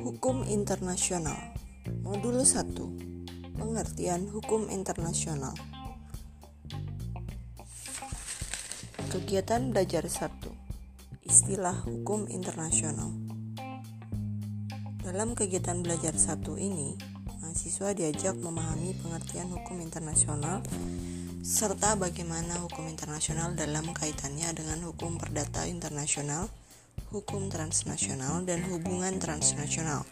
Hukum Internasional. Modul 1 Pengertian Hukum Internasional. Kegiatan belajar 1 Istilah Hukum Internasional. Dalam kegiatan belajar 1 ini, mahasiswa diajak memahami pengertian hukum internasional serta bagaimana hukum internasional dalam kaitannya dengan hukum perdata internasional hukum transnasional, dan hubungan transnasional.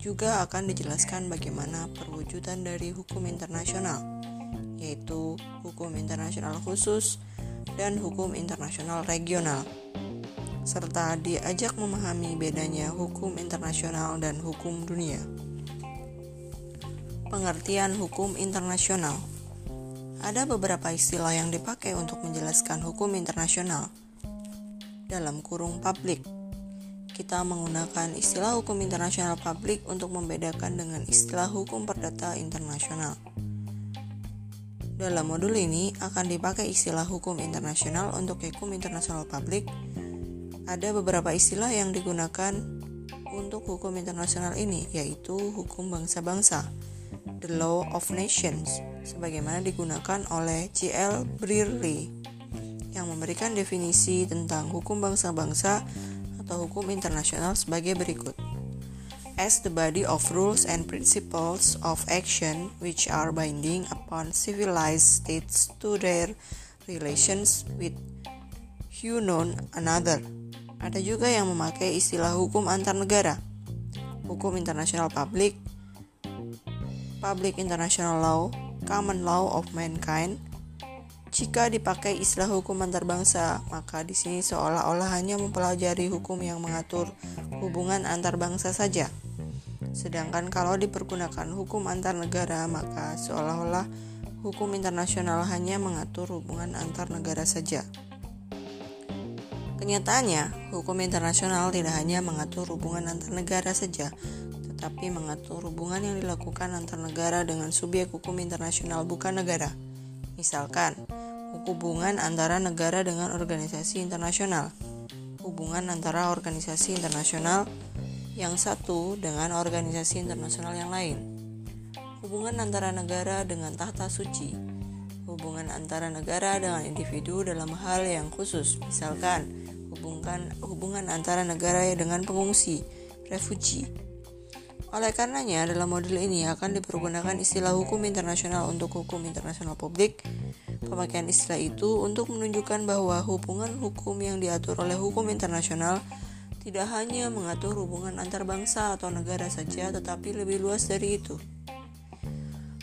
Juga akan dijelaskan bagaimana perwujudan dari hukum internasional, yaitu hukum internasional khusus dan hukum internasional regional, serta diajak memahami bedanya hukum internasional dan hukum dunia. Pengertian hukum internasional ada beberapa istilah yang dipakai untuk menjelaskan hukum internasional dalam kurung publik. Kita menggunakan istilah hukum internasional publik untuk membedakan dengan istilah hukum perdata internasional. Dalam modul ini akan dipakai istilah hukum internasional untuk hukum internasional publik. Ada beberapa istilah yang digunakan untuk hukum internasional ini, yaitu hukum bangsa-bangsa, the law of nations, sebagaimana digunakan oleh C.L. Brearley yang memberikan definisi tentang hukum bangsa-bangsa atau hukum internasional sebagai berikut. As the body of rules and principles of action which are binding upon civilized states to their relations with known another. Ada juga yang memakai istilah hukum antar negara, hukum internasional publik, public international law, common law of mankind, jika dipakai istilah hukum antar bangsa, maka di sini seolah-olah hanya mempelajari hukum yang mengatur hubungan antar bangsa saja. Sedangkan kalau dipergunakan hukum antar negara, maka seolah-olah hukum internasional hanya mengatur hubungan antar negara saja. Kenyataannya, hukum internasional tidak hanya mengatur hubungan antar negara saja, tetapi mengatur hubungan yang dilakukan antar negara dengan subjek hukum internasional bukan negara. Misalkan, hubungan antara negara dengan organisasi internasional, hubungan antara organisasi internasional yang satu dengan organisasi internasional yang lain, hubungan antara negara dengan tahta suci, hubungan antara negara dengan individu dalam hal yang khusus, misalkan hubungan hubungan antara negara dengan pengungsi, refugee. Oleh karenanya, dalam modul ini akan dipergunakan istilah hukum internasional untuk hukum internasional publik, Pemakaian istilah itu untuk menunjukkan bahwa hubungan hukum yang diatur oleh hukum internasional tidak hanya mengatur hubungan antar bangsa atau negara saja, tetapi lebih luas dari itu.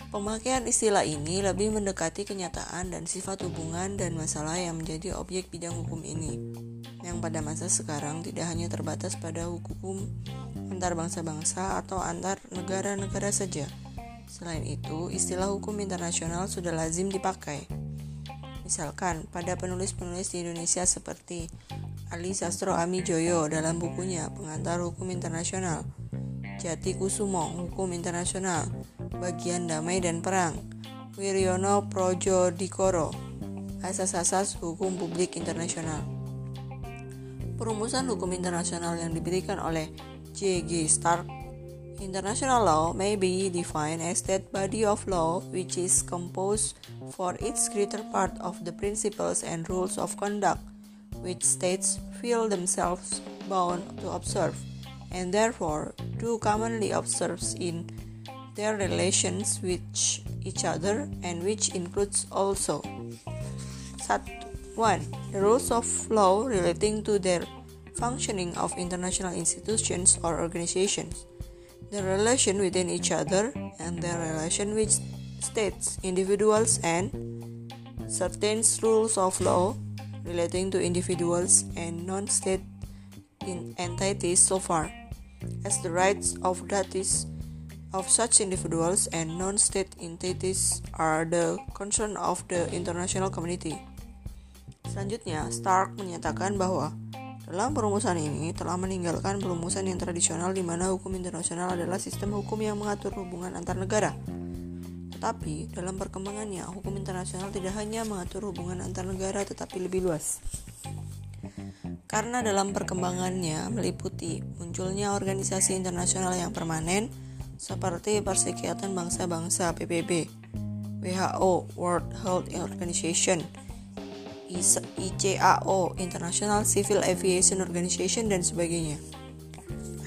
Pemakaian istilah ini lebih mendekati kenyataan dan sifat hubungan dan masalah yang menjadi objek bidang hukum ini, yang pada masa sekarang tidak hanya terbatas pada hukum antar bangsa-bangsa atau antar negara-negara saja. Selain itu, istilah hukum internasional sudah lazim dipakai Misalkan, pada penulis-penulis di Indonesia seperti Ali Sastro Ami Joyo dalam bukunya Pengantar Hukum Internasional, Jati Kusumo Hukum Internasional, Bagian Damai dan Perang, Wiryono Projo Dikoro, Asas-asas Hukum Publik Internasional. Perumusan hukum internasional yang diberikan oleh J.G. Stark International law may be defined as that body of law which is composed for its greater part of the principles and rules of conduct which states feel themselves bound to observe and therefore do commonly observe in their relations with each other and which includes also 1. The rules of law relating to their functioning of international institutions or organizations the relation within each other and their relation with states, individuals, and certain rules of law relating to individuals and non-state entities so far as the rights of that is of such individuals and non-state entities are the concern of the international community. Selanjutnya, Stark menyatakan bahwa dalam perumusan ini telah meninggalkan perumusan yang tradisional di mana hukum internasional adalah sistem hukum yang mengatur hubungan antar negara. Tetapi, dalam perkembangannya, hukum internasional tidak hanya mengatur hubungan antar negara tetapi lebih luas. Karena dalam perkembangannya meliputi munculnya organisasi internasional yang permanen seperti Perserikatan Bangsa-Bangsa PBB, WHO World Health Organization, ICAO International Civil Aviation Organization dan sebagainya.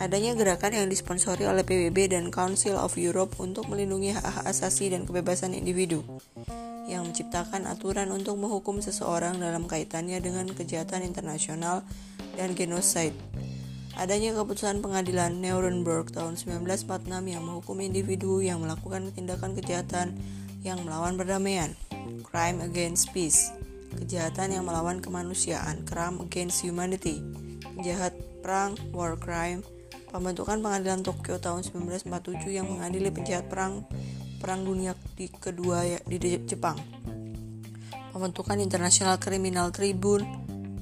Adanya gerakan yang disponsori oleh PBB dan Council of Europe untuk melindungi hak-hak asasi dan kebebasan individu yang menciptakan aturan untuk menghukum seseorang dalam kaitannya dengan kejahatan internasional dan genosida. Adanya keputusan pengadilan Nuremberg tahun 1946 yang menghukum individu yang melakukan tindakan kejahatan yang melawan perdamaian, crime against peace, kejahatan yang melawan kemanusiaan, crime against humanity, penjahat perang, war crime, Pembentukan pengadilan Tokyo tahun 1947 yang mengadili penjahat perang Perang Dunia di kedua ya, di Jepang. Pembentukan International Criminal Tribune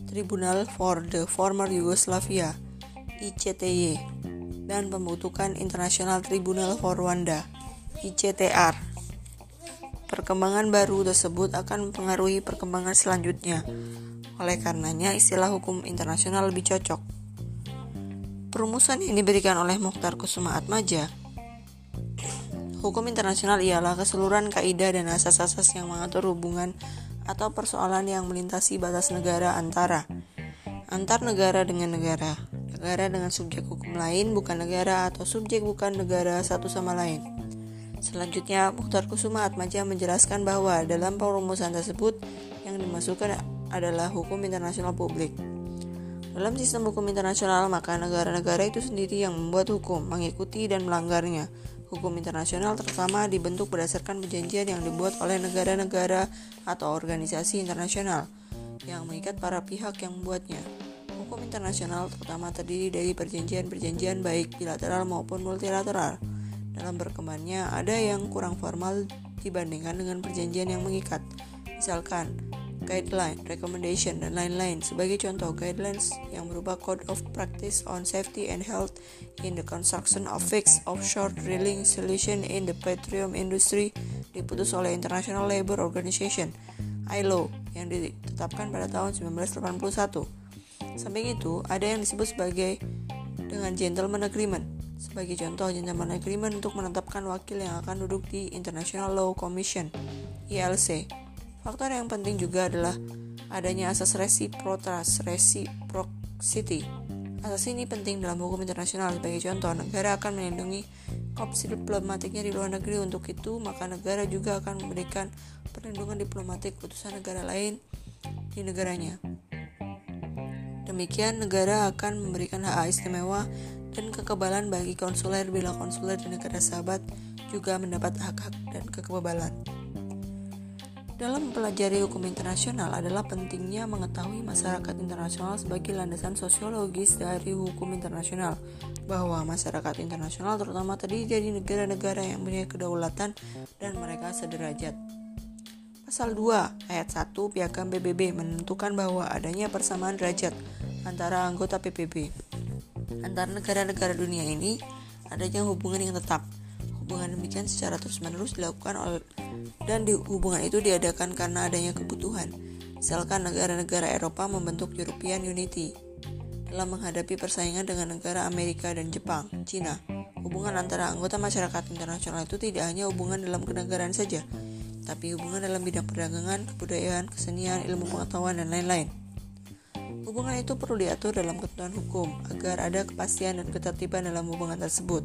Tribunal for the Former Yugoslavia ICTY dan pembentukan International Tribunal for Rwanda ICTR. Perkembangan baru tersebut akan mempengaruhi perkembangan selanjutnya. Oleh karenanya, istilah hukum internasional lebih cocok. Perumusan yang diberikan oleh Mukhtar Kusuma Atmaja Hukum internasional ialah keseluruhan kaidah dan asas-asas yang mengatur hubungan atau persoalan yang melintasi batas negara antara antar negara dengan negara, negara dengan subjek hukum lain bukan negara atau subjek bukan negara satu sama lain. Selanjutnya, Mukhtar Kusuma Atmaja menjelaskan bahwa dalam perumusan tersebut yang dimasukkan adalah hukum internasional publik. Dalam sistem hukum internasional, maka negara-negara itu sendiri yang membuat hukum, mengikuti dan melanggarnya. Hukum internasional terutama dibentuk berdasarkan perjanjian yang dibuat oleh negara-negara atau organisasi internasional yang mengikat para pihak yang membuatnya. Hukum internasional terutama terdiri dari perjanjian-perjanjian baik bilateral maupun multilateral. Dalam berkembangnya, ada yang kurang formal dibandingkan dengan perjanjian yang mengikat. Misalkan, guideline, recommendation, dan lain-lain. Sebagai contoh, guidelines yang berupa Code of Practice on Safety and Health in the Construction of Fixed Offshore Drilling Solution in the Petroleum Industry diputus oleh International Labour Organization ILO yang ditetapkan pada tahun 1981. Samping itu, ada yang disebut sebagai dengan Gentleman Agreement. Sebagai contoh, Gentleman Agreement untuk menetapkan wakil yang akan duduk di International Law Commission ILC Faktor yang penting juga adalah adanya asas reciprocity. reciprocity. Asas ini penting dalam hukum internasional. Sebagai contoh, negara akan melindungi opsi diplomatiknya di luar negeri. Untuk itu, maka negara juga akan memberikan perlindungan diplomatik putusan negara lain di negaranya. Demikian, negara akan memberikan hak istimewa dan kekebalan bagi konsuler bila konsuler di negara sahabat juga mendapat hak-hak dan kekebalan. Dalam mempelajari hukum internasional adalah pentingnya mengetahui masyarakat internasional sebagai landasan sosiologis dari hukum internasional, bahwa masyarakat internasional terutama terdiri dari negara-negara yang punya kedaulatan dan mereka sederajat. Pasal 2 ayat 1 Piagam PBB menentukan bahwa adanya persamaan derajat antara anggota PBB. Antara negara-negara dunia ini adanya hubungan yang tetap Hubungan demikian secara terus-menerus dilakukan oleh dan di hubungan itu diadakan karena adanya kebutuhan. Misalkan negara-negara Eropa membentuk European Unity dalam menghadapi persaingan dengan negara Amerika dan Jepang, Cina. Hubungan antara anggota masyarakat internasional itu tidak hanya hubungan dalam kenegaraan saja, tapi hubungan dalam bidang perdagangan, kebudayaan, kesenian, ilmu pengetahuan, dan lain-lain. Hubungan itu perlu diatur dalam ketentuan hukum agar ada kepastian dan ketertiban dalam hubungan tersebut.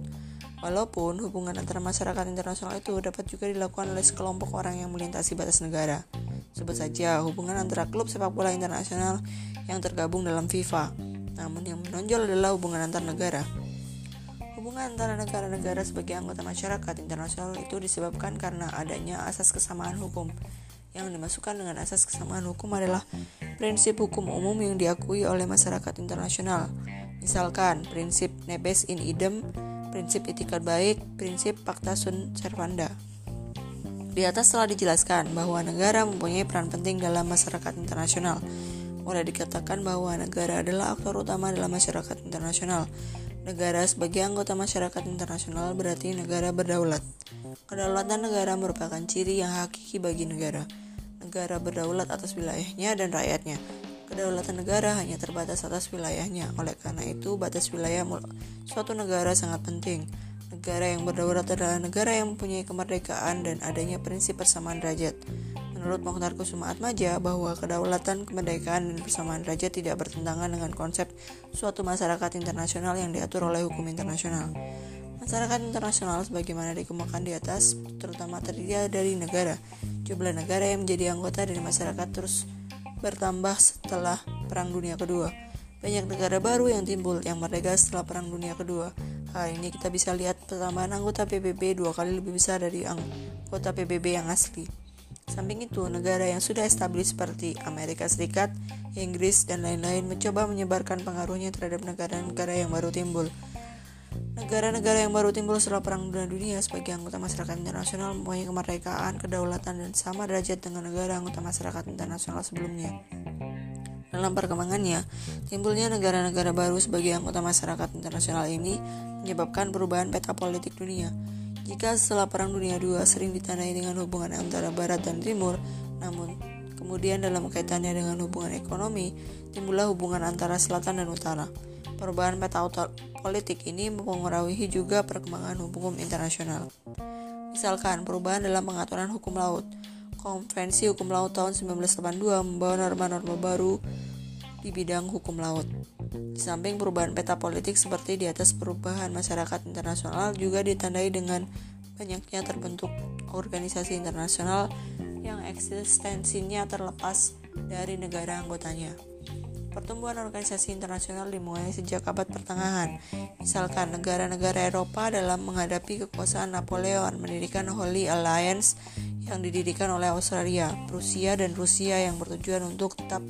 Walaupun hubungan antara masyarakat internasional itu dapat juga dilakukan oleh sekelompok orang yang melintasi batas negara. Sebut saja hubungan antara klub sepak bola internasional yang tergabung dalam FIFA. Namun yang menonjol adalah hubungan antar negara. Hubungan antara negara-negara sebagai anggota masyarakat internasional itu disebabkan karena adanya asas kesamaan hukum. Yang dimasukkan dengan asas kesamaan hukum adalah prinsip hukum umum yang diakui oleh masyarakat internasional. Misalkan prinsip nebes in idem prinsip etikat baik, prinsip pacta sunt servanda. Di atas telah dijelaskan bahwa negara mempunyai peran penting dalam masyarakat internasional. Mulai dikatakan bahwa negara adalah aktor utama dalam masyarakat internasional. Negara sebagai anggota masyarakat internasional berarti negara berdaulat. Kedaulatan negara merupakan ciri yang hakiki bagi negara. Negara berdaulat atas wilayahnya dan rakyatnya. Kedaulatan negara hanya terbatas atas wilayahnya. Oleh karena itu, batas wilayah suatu negara sangat penting. Negara yang berdaulat adalah negara yang mempunyai kemerdekaan dan adanya prinsip persamaan derajat. Menurut Mokhtar Kusuma Atmaja bahwa kedaulatan, kemerdekaan, dan persamaan derajat tidak bertentangan dengan konsep suatu masyarakat internasional yang diatur oleh hukum internasional. Masyarakat internasional sebagaimana dikemukakan di atas terutama terdiri dari negara. Jumlah negara yang menjadi anggota dari masyarakat terus bertambah setelah Perang Dunia Kedua. Banyak negara baru yang timbul yang merdeka setelah Perang Dunia Kedua. Hal ini kita bisa lihat pertambahan anggota PBB dua kali lebih besar dari anggota PBB yang asli. Samping itu, negara yang sudah establis seperti Amerika Serikat, Inggris, dan lain-lain mencoba menyebarkan pengaruhnya terhadap negara-negara yang baru timbul. Negara-negara yang baru timbul setelah Perang Dunia sebagai anggota masyarakat internasional mempunyai kemerdekaan, kedaulatan, dan sama derajat dengan negara anggota masyarakat internasional sebelumnya. Dalam perkembangannya, timbulnya negara-negara baru sebagai anggota masyarakat internasional ini menyebabkan perubahan peta politik dunia. Jika setelah Perang Dunia II sering ditandai dengan hubungan antara Barat dan Timur, namun kemudian dalam kaitannya dengan hubungan ekonomi, timbullah hubungan antara Selatan dan Utara. Perubahan peta politik ini mempengaruhi juga perkembangan hukum internasional. Misalkan, perubahan dalam pengaturan hukum laut. Konvensi Hukum Laut tahun 1982 membawa norma-norma baru di bidang hukum laut. Di samping perubahan peta politik seperti di atas perubahan masyarakat internasional juga ditandai dengan banyaknya terbentuk organisasi internasional yang eksistensinya terlepas dari negara anggotanya. Pertumbuhan organisasi internasional dimulai sejak abad pertengahan. Misalkan negara-negara Eropa dalam menghadapi kekuasaan Napoleon mendirikan Holy Alliance yang didirikan oleh Australia, Prusia, dan Rusia yang bertujuan untuk tetap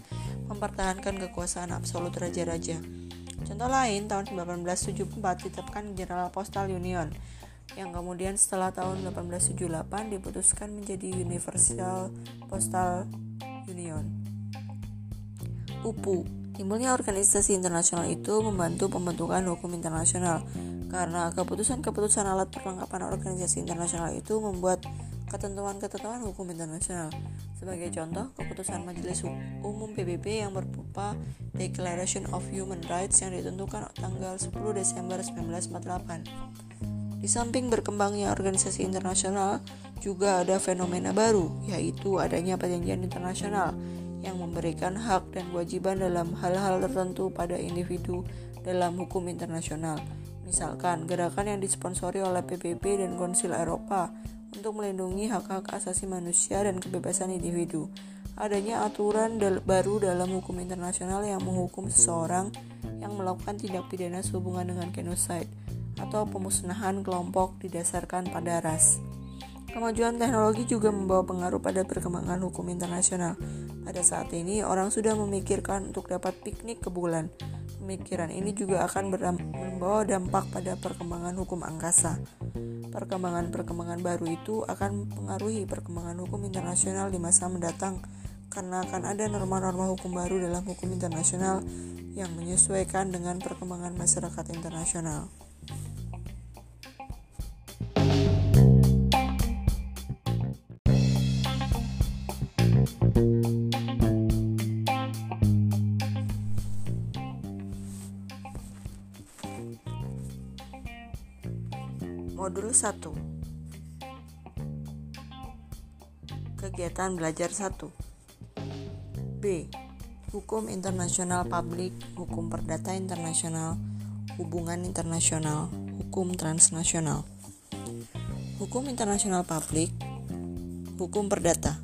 mempertahankan kekuasaan absolut raja-raja. Contoh lain, tahun 1874 ditetapkan General Postal Union, yang kemudian setelah tahun 1878 diputuskan menjadi Universal Postal Union. UPU Timbulnya organisasi internasional itu membantu pembentukan hukum internasional karena keputusan-keputusan alat perlengkapan organisasi internasional itu membuat ketentuan-ketentuan hukum internasional. Sebagai contoh, keputusan Majelis Umum PBB yang berupa Declaration of Human Rights yang ditentukan tanggal 10 Desember 1948. Di samping berkembangnya organisasi internasional, juga ada fenomena baru, yaitu adanya perjanjian internasional yang memberikan hak dan kewajiban dalam hal-hal tertentu pada individu dalam hukum internasional. Misalkan, gerakan yang disponsori oleh PBB dan Konsil Eropa untuk melindungi hak-hak asasi manusia dan kebebasan individu. Adanya aturan dal baru dalam hukum internasional yang menghukum seseorang yang melakukan tindak pidana sehubungan dengan genocide atau pemusnahan kelompok didasarkan pada ras. Kemajuan teknologi juga membawa pengaruh pada perkembangan hukum internasional. Pada saat ini, orang sudah memikirkan untuk dapat piknik ke bulan. Pemikiran ini juga akan membawa dampak pada perkembangan hukum angkasa. Perkembangan-perkembangan baru itu akan mempengaruhi perkembangan hukum internasional di masa mendatang karena akan ada norma-norma hukum baru dalam hukum internasional yang menyesuaikan dengan perkembangan masyarakat internasional. Kegiatan belajar 1 B. Hukum internasional publik, hukum perdata internasional, hubungan internasional, hukum transnasional. Hukum internasional publik, hukum perdata.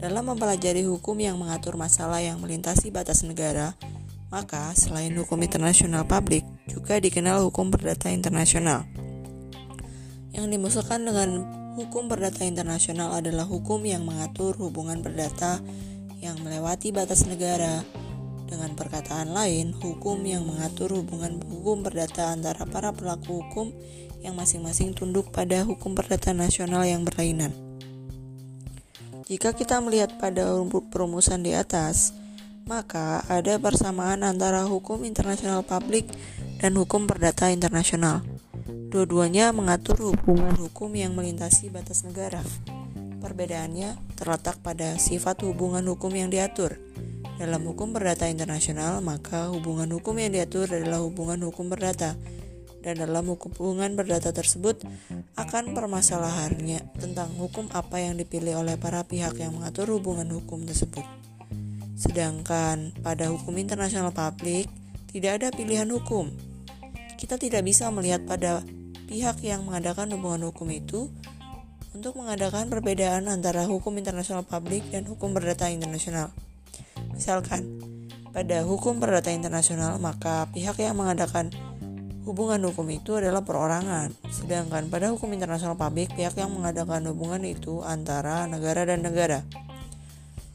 Dalam mempelajari hukum yang mengatur masalah yang melintasi batas negara, maka selain hukum internasional publik, juga dikenal hukum perdata internasional. Yang dimaksudkan dengan hukum perdata internasional adalah hukum yang mengatur hubungan perdata yang melewati batas negara. Dengan perkataan lain, hukum yang mengatur hubungan hukum perdata antara para pelaku hukum yang masing-masing tunduk pada hukum perdata nasional yang berlainan. Jika kita melihat pada perumusan di atas, maka ada persamaan antara hukum internasional publik dan hukum perdata internasional. Dua-duanya mengatur hubungan hukum yang melintasi batas negara. Perbedaannya terletak pada sifat hubungan hukum yang diatur. Dalam hukum perdata internasional, maka hubungan hukum yang diatur adalah hubungan hukum perdata. Dan dalam hubungan perdata tersebut akan permasalahannya tentang hukum apa yang dipilih oleh para pihak yang mengatur hubungan hukum tersebut. Sedangkan pada hukum internasional publik tidak ada pilihan hukum. Kita tidak bisa melihat pada pihak yang mengadakan hubungan hukum itu untuk mengadakan perbedaan antara hukum internasional publik dan hukum perdata internasional. Misalkan, pada hukum perdata internasional, maka pihak yang mengadakan hubungan hukum itu adalah perorangan, sedangkan pada hukum internasional publik, pihak yang mengadakan hubungan itu antara negara dan negara.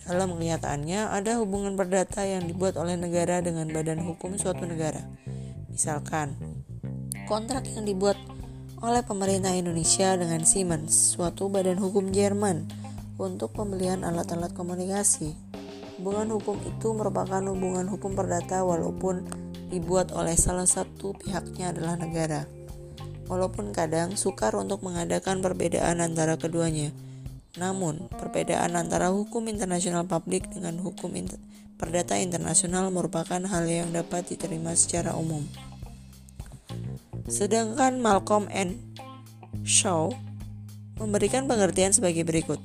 Dalam kenyataannya, ada hubungan perdata yang dibuat oleh negara dengan badan hukum suatu negara. Misalkan, kontrak yang dibuat oleh pemerintah Indonesia dengan Siemens, suatu badan hukum Jerman, untuk pembelian alat-alat komunikasi. Hubungan hukum itu merupakan hubungan hukum perdata walaupun dibuat oleh salah satu pihaknya adalah negara. Walaupun kadang sukar untuk mengadakan perbedaan antara keduanya. Namun, perbedaan antara hukum internasional publik dengan hukum inter perdata internasional merupakan hal yang dapat diterima secara umum. Sedangkan Malcolm N. Shaw memberikan pengertian sebagai berikut.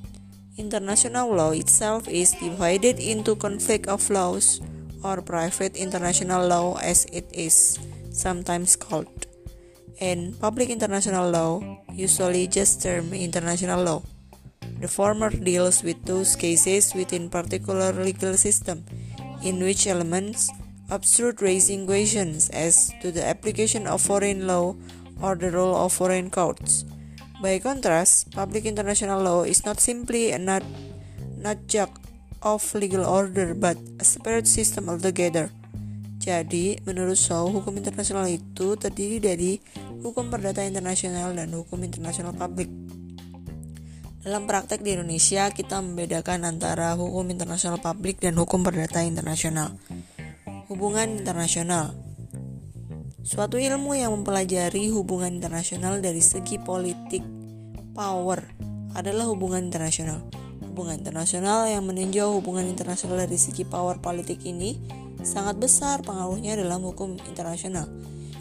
International law itself is divided into conflict of laws or private international law as it is sometimes called. And public international law, usually just termed international law. The former deals with those cases within particular legal system in which elements absurd raising questions as to the application of foreign law or the role of foreign courts. By contrast, public international law is not simply a not jug of legal order but a separate system altogether. Jadi, menurut Shaw, hukum internasional itu terdiri dari hukum perdata internasional dan hukum internasional publik. Dalam praktek di Indonesia, kita membedakan antara hukum internasional publik dan hukum perdata internasional. Hubungan internasional Suatu ilmu yang mempelajari hubungan internasional dari segi politik power adalah hubungan internasional. Hubungan internasional yang meninjau hubungan internasional dari segi power politik ini sangat besar pengaruhnya dalam hukum internasional.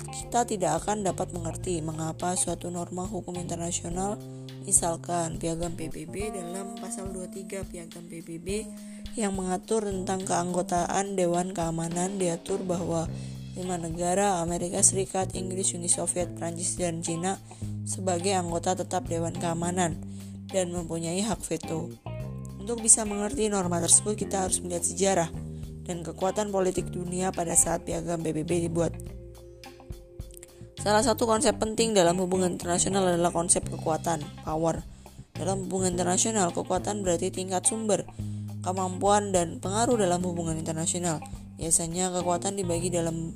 Kita tidak akan dapat mengerti mengapa suatu norma hukum internasional misalkan piagam PBB dalam pasal 23 piagam PBB yang mengatur tentang keanggotaan Dewan Keamanan diatur bahwa lima negara Amerika Serikat, Inggris, Uni Soviet, Prancis, dan Cina sebagai anggota tetap Dewan Keamanan dan mempunyai hak veto. Untuk bisa mengerti norma tersebut kita harus melihat sejarah dan kekuatan politik dunia pada saat piagam PBB dibuat. Salah satu konsep penting dalam hubungan internasional adalah konsep kekuatan, power. Dalam hubungan internasional, kekuatan berarti tingkat sumber, kemampuan, dan pengaruh dalam hubungan internasional. Biasanya kekuatan dibagi dalam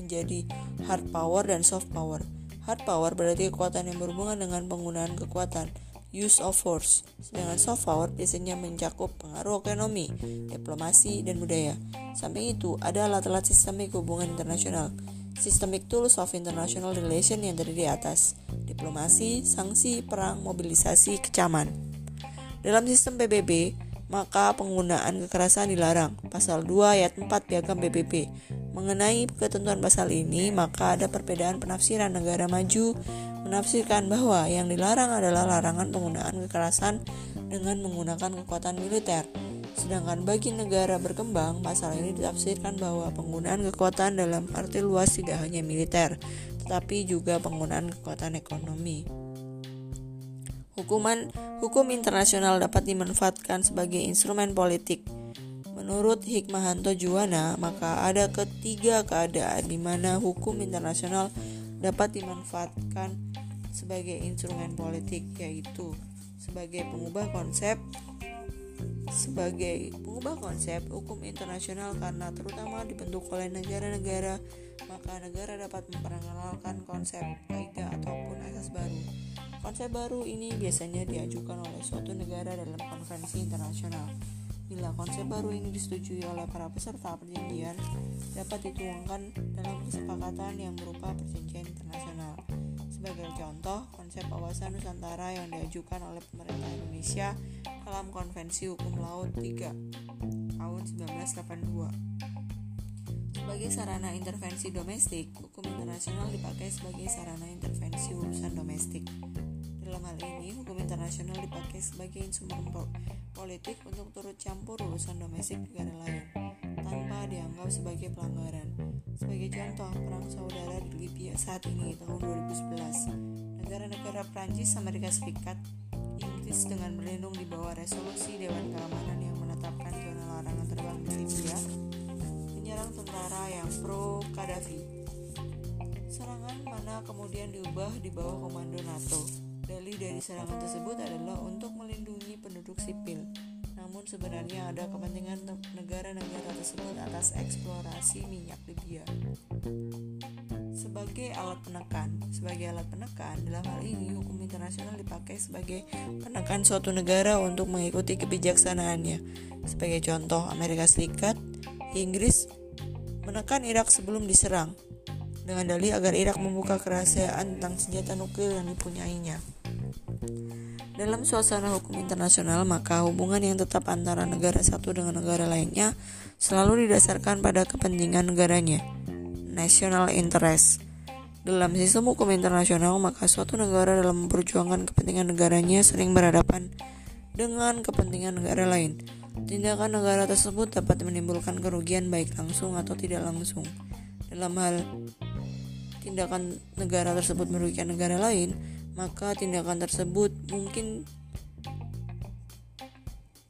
menjadi hard power dan soft power. Hard power berarti kekuatan yang berhubungan dengan penggunaan kekuatan, use of force. Sedangkan soft power biasanya mencakup pengaruh ekonomi, diplomasi, dan budaya. Samping itu, ada alat-alat sistemik hubungan internasional. Systemic Tools of International Relation yang terdiri di atas diplomasi, sanksi, perang, mobilisasi, kecaman. Dalam sistem PBB, maka penggunaan kekerasan dilarang. Pasal 2 ayat 4 Piagam PBB. Mengenai ketentuan pasal ini, maka ada perbedaan penafsiran negara maju menafsirkan bahwa yang dilarang adalah larangan penggunaan kekerasan dengan menggunakan kekuatan militer. Sedangkan bagi negara berkembang, pasal ini ditafsirkan bahwa penggunaan kekuatan dalam arti luas tidak hanya militer, tetapi juga penggunaan kekuatan ekonomi. Hukuman hukum internasional dapat dimanfaatkan sebagai instrumen politik. Menurut Hikmahanto Juwana, maka ada ketiga keadaan di mana hukum internasional dapat dimanfaatkan sebagai instrumen politik, yaitu sebagai pengubah konsep sebagai pengubah konsep hukum internasional karena terutama dibentuk oleh negara-negara maka negara dapat memperkenalkan konsep kaidah ataupun asas baru Konsep baru ini biasanya diajukan oleh suatu negara dalam konvensi internasional. Bila konsep baru ini disetujui oleh para peserta perjanjian, dapat dituangkan dalam kesepakatan yang berupa perjanjian internasional. Sebagai contoh, konsep awasan Nusantara yang diajukan oleh pemerintah Indonesia dalam Konvensi Hukum Laut 3 tahun 1982. Sebagai sarana intervensi domestik, hukum internasional dipakai sebagai sarana intervensi urusan domestik. Dalam hal ini, hukum internasional dipakai sebagai instrumen politik untuk turut campur urusan domestik negara lain tanpa dianggap sebagai pelanggaran. Sebagai contoh, perang saudara di Libya saat ini tahun 2011, negara-negara Prancis, Amerika Serikat, Dengan berlindung di bawah resolusi Dewan Keamanan yang menetapkan zona larangan terbang di Libya, menyerang tentara yang pro Gaddafi. Serangan mana kemudian diubah di bawah komando NATO Dalih dari serangan tersebut adalah untuk melindungi penduduk sipil. Namun sebenarnya ada kepentingan negara-negara tersebut atas eksplorasi minyak Libya. Sebagai alat penekan, sebagai alat penekan dalam hal ini hukum internasional dipakai sebagai penekan suatu negara untuk mengikuti kebijaksanaannya. Sebagai contoh, Amerika Serikat, Inggris menekan Irak sebelum diserang dengan dalih agar Irak membuka kerahasiaan tentang senjata nuklir yang dipunyainya. Dalam suasana hukum internasional, maka hubungan yang tetap antara negara satu dengan negara lainnya selalu didasarkan pada kepentingan negaranya, national interest. Dalam sistem hukum internasional, maka suatu negara dalam memperjuangkan kepentingan negaranya sering berhadapan dengan kepentingan negara lain. Tindakan negara tersebut dapat menimbulkan kerugian baik langsung atau tidak langsung. Dalam hal tindakan negara tersebut merugikan negara lain, maka tindakan tersebut mungkin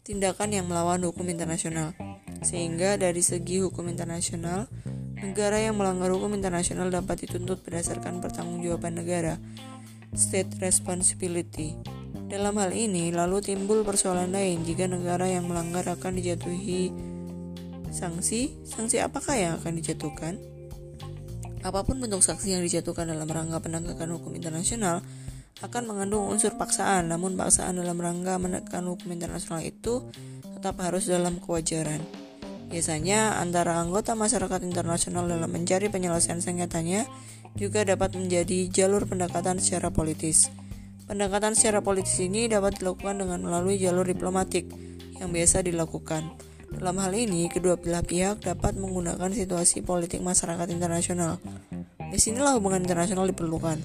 tindakan yang melawan hukum internasional. Sehingga dari segi hukum internasional, negara yang melanggar hukum internasional dapat dituntut berdasarkan pertanggungjawaban negara, state responsibility. Dalam hal ini, lalu timbul persoalan lain jika negara yang melanggar akan dijatuhi sanksi. Sanksi apakah yang akan dijatuhkan? Apa pun bentuk sanksi yang dijatuhkan dalam rangka penegakan hukum internasional, akan mengandung unsur paksaan, namun paksaan dalam rangka menekan hukum internasional itu tetap harus dalam kewajaran. Biasanya, antara anggota masyarakat internasional dalam mencari penyelesaian sengketanya juga dapat menjadi jalur pendekatan secara politis. Pendekatan secara politis ini dapat dilakukan dengan melalui jalur diplomatik yang biasa dilakukan. Dalam hal ini, kedua belah pihak dapat menggunakan situasi politik masyarakat internasional. Di sinilah hubungan internasional diperlukan.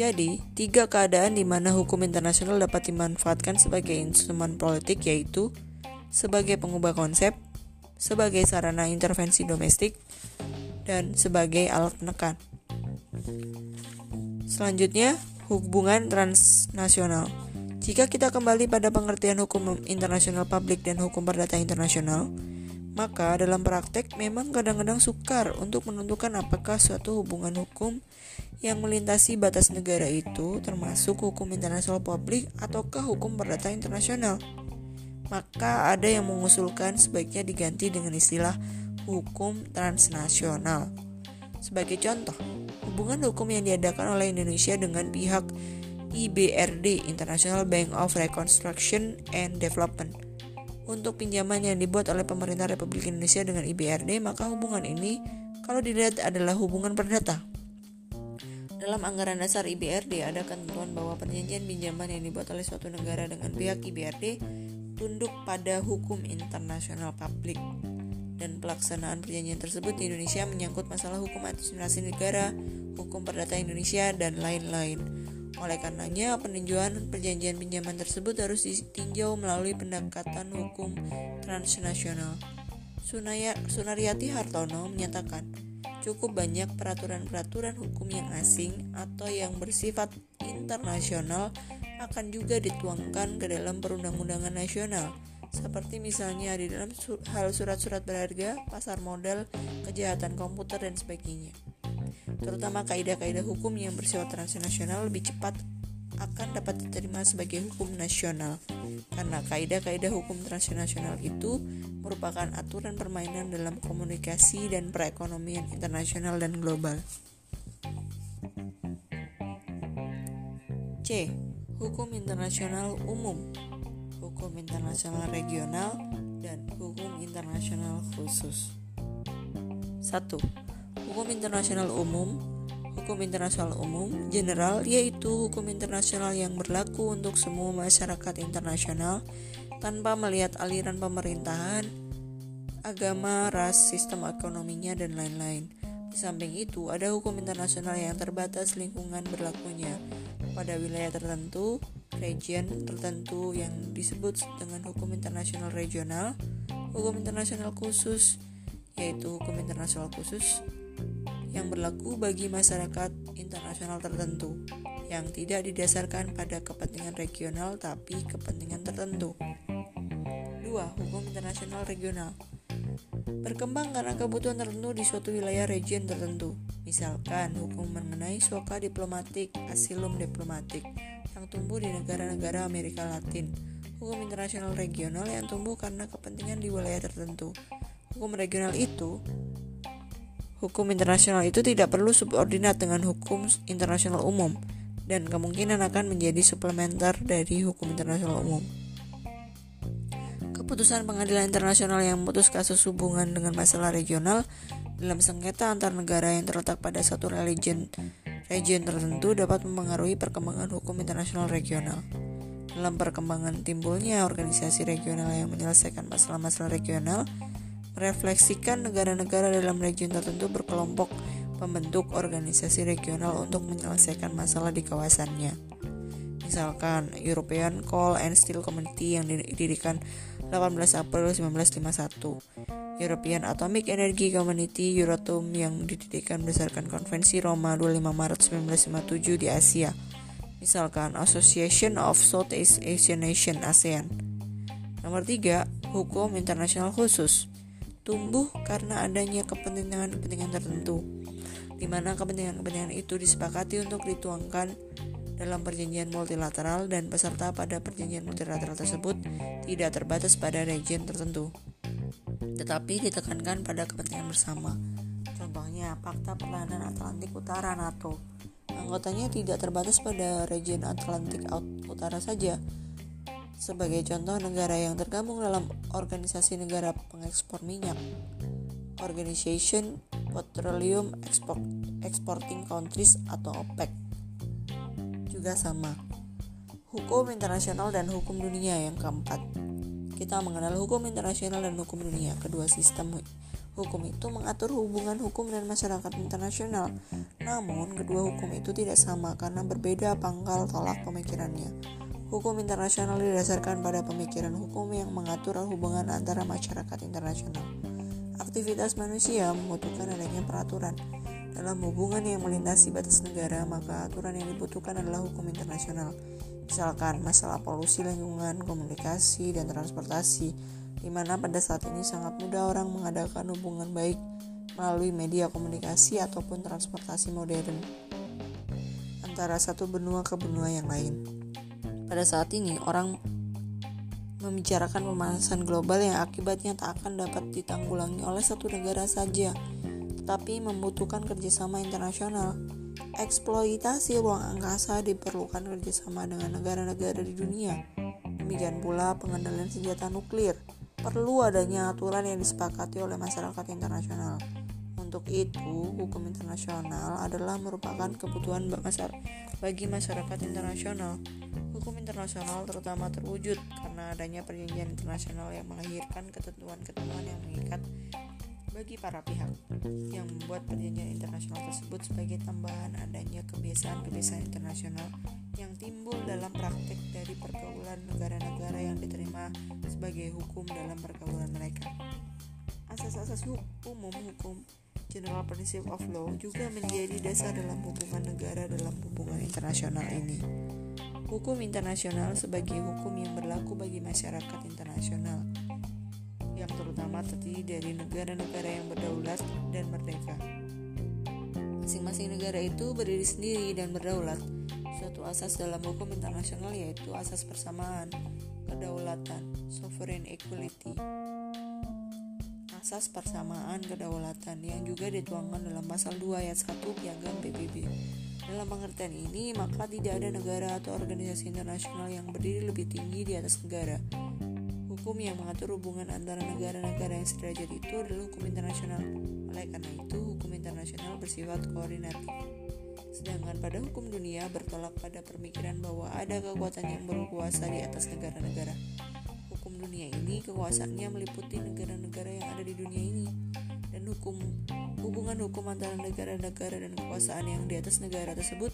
Jadi, tiga keadaan di mana hukum internasional dapat dimanfaatkan sebagai instrumen politik yaitu sebagai pengubah konsep, sebagai sarana intervensi domestik, dan sebagai alat penekan. Selanjutnya, hubungan transnasional. Jika kita kembali pada pengertian hukum internasional publik dan hukum perdata internasional, maka dalam praktek memang kadang-kadang sukar untuk menentukan apakah suatu hubungan hukum yang melintasi batas negara itu termasuk hukum internasional publik ataukah hukum perdata internasional. Maka ada yang mengusulkan sebaiknya diganti dengan istilah hukum transnasional. Sebagai contoh, hubungan hukum yang diadakan oleh Indonesia dengan pihak IBRD International Bank of Reconstruction and Development untuk pinjaman yang dibuat oleh pemerintah Republik Indonesia dengan IBRD, maka hubungan ini kalau dilihat adalah hubungan perdata. Dalam anggaran dasar IBRD ada ketentuan bahwa perjanjian pinjaman yang dibuat oleh suatu negara dengan pihak IBRD tunduk pada hukum internasional publik dan pelaksanaan perjanjian tersebut di Indonesia menyangkut masalah hukum administrasi negara, hukum perdata Indonesia, dan lain-lain. Oleh karenanya, peninjauan perjanjian pinjaman tersebut harus ditinjau melalui pendekatan hukum transnasional. Sunaya, Sunariati Hartono menyatakan, cukup banyak peraturan-peraturan hukum yang asing atau yang bersifat internasional akan juga dituangkan ke dalam perundang-undangan nasional seperti misalnya di dalam hal surat-surat berharga, pasar modal, kejahatan komputer dan sebagainya. Terutama kaidah-kaidah hukum yang bersifat transnasional lebih cepat akan dapat diterima sebagai hukum nasional karena kaidah-kaidah hukum transnasional itu merupakan aturan permainan dalam komunikasi dan perekonomian internasional dan global. C. Hukum internasional umum, hukum internasional regional, dan hukum internasional khusus. 1. Hukum internasional umum Hukum internasional umum general yaitu hukum internasional yang berlaku untuk semua masyarakat internasional tanpa melihat aliran pemerintahan, agama, ras, sistem ekonominya, dan lain-lain. Di samping itu, ada hukum internasional yang terbatas lingkungan berlakunya pada wilayah tertentu, region tertentu yang disebut dengan hukum internasional regional, hukum internasional khusus, yaitu hukum internasional khusus yang berlaku bagi masyarakat internasional tertentu yang tidak didasarkan pada kepentingan regional tapi kepentingan tertentu. 2. Hukum internasional regional berkembang karena kebutuhan tertentu di suatu wilayah region tertentu. Misalkan hukum mengenai soka diplomatik, asilum diplomatik yang tumbuh di negara-negara Amerika Latin. Hukum internasional regional yang tumbuh karena kepentingan di wilayah tertentu. Hukum regional itu Hukum internasional itu tidak perlu subordinat dengan hukum internasional umum dan kemungkinan akan menjadi suplementer dari hukum internasional umum. Keputusan pengadilan internasional yang memutus kasus hubungan dengan masalah regional dalam sengketa antar negara yang terletak pada satu region region tertentu dapat mempengaruhi perkembangan hukum internasional regional. Dalam perkembangan timbulnya organisasi regional yang menyelesaikan masalah-masalah regional, merefleksikan negara-negara dalam region tertentu berkelompok membentuk organisasi regional untuk menyelesaikan masalah di kawasannya. Misalkan European Coal and Steel Community yang didirikan 18 April 1951. European Atomic Energy Community Euratom yang didirikan berdasarkan Konvensi Roma 25 Maret 1957 di Asia. Misalkan Association of Southeast Asian Nation ASEAN. Nomor 3, hukum internasional khusus. Tumbuh karena adanya kepentingan-kepentingan tertentu, di mana kepentingan-kepentingan itu disepakati untuk dituangkan dalam perjanjian multilateral dan peserta pada perjanjian multilateral tersebut tidak terbatas pada region tertentu, tetapi ditekankan pada kepentingan bersama. Contohnya, Fakta Pertahanan Atlantik Utara NATO. Anggotanya tidak terbatas pada region Atlantik Utara saja. Sebagai contoh negara yang tergabung dalam Organisasi Negara Pengekspor Minyak, Organization Petroleum Export, Exporting Countries atau OPEC juga sama. Hukum internasional dan hukum dunia yang keempat. Kita mengenal hukum internasional dan hukum dunia. Kedua sistem hukum itu mengatur hubungan hukum dan masyarakat internasional. Namun, kedua hukum itu tidak sama karena berbeda pangkal tolak pemikirannya. Hukum internasional didasarkan pada pemikiran hukum yang mengatur hubungan antara masyarakat internasional. Aktivitas manusia membutuhkan adanya peraturan dalam hubungan yang melintasi batas negara, maka aturan yang dibutuhkan adalah hukum internasional. Misalkan masalah polusi lingkungan, komunikasi, dan transportasi, di mana pada saat ini sangat mudah orang mengadakan hubungan baik melalui media komunikasi ataupun transportasi modern antara satu benua ke benua yang lain. Pada saat ini, orang membicarakan pemanasan global yang akibatnya tak akan dapat ditanggulangi oleh satu negara saja tapi membutuhkan kerjasama internasional. Eksploitasi ruang angkasa diperlukan kerjasama dengan negara-negara di dunia. Demikian pula pengendalian senjata nuklir. Perlu adanya aturan yang disepakati oleh masyarakat internasional. Untuk itu, hukum internasional adalah merupakan kebutuhan bagi masyarakat internasional. Hukum internasional terutama terwujud karena adanya perjanjian internasional yang melahirkan ketentuan-ketentuan yang mengikat bagi para pihak yang membuat perjanjian internasional tersebut sebagai tambahan adanya kebiasaan-kebiasaan internasional yang timbul dalam praktek dari pergaulan negara-negara yang diterima sebagai hukum dalam pergaulan mereka. Asas-asas umum hukum General Principle of Law juga menjadi dasar dalam hubungan negara dalam hubungan internasional ini. Hukum internasional sebagai hukum yang berlaku bagi masyarakat internasional yang terutama terdiri dari negara-negara yang berdaulat dan merdeka. Masing-masing negara itu berdiri sendiri dan berdaulat. Suatu asas dalam hukum internasional yaitu asas persamaan, kedaulatan, sovereign equality. Asas persamaan kedaulatan yang juga dituangkan dalam pasal 2 ayat 1 Piagam PBB. Dalam pengertian ini, maka tidak ada negara atau organisasi internasional yang berdiri lebih tinggi di atas negara. Hukum yang mengatur hubungan antara negara-negara yang sederajat itu adalah hukum internasional. Oleh karena itu, hukum internasional bersifat koordinatif. Sedangkan pada hukum dunia bertolak pada pemikiran bahwa ada kekuatan yang berkuasa di atas negara-negara. Hukum dunia ini kekuasaannya meliputi negara-negara yang ada di dunia ini dan hukum hubungan hukum antara negara-negara dan kekuasaan yang di atas negara tersebut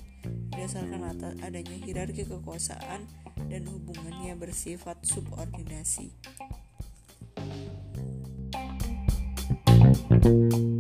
berdasarkan atas adanya hierarki kekuasaan dan hubungannya bersifat subordinasi. thank you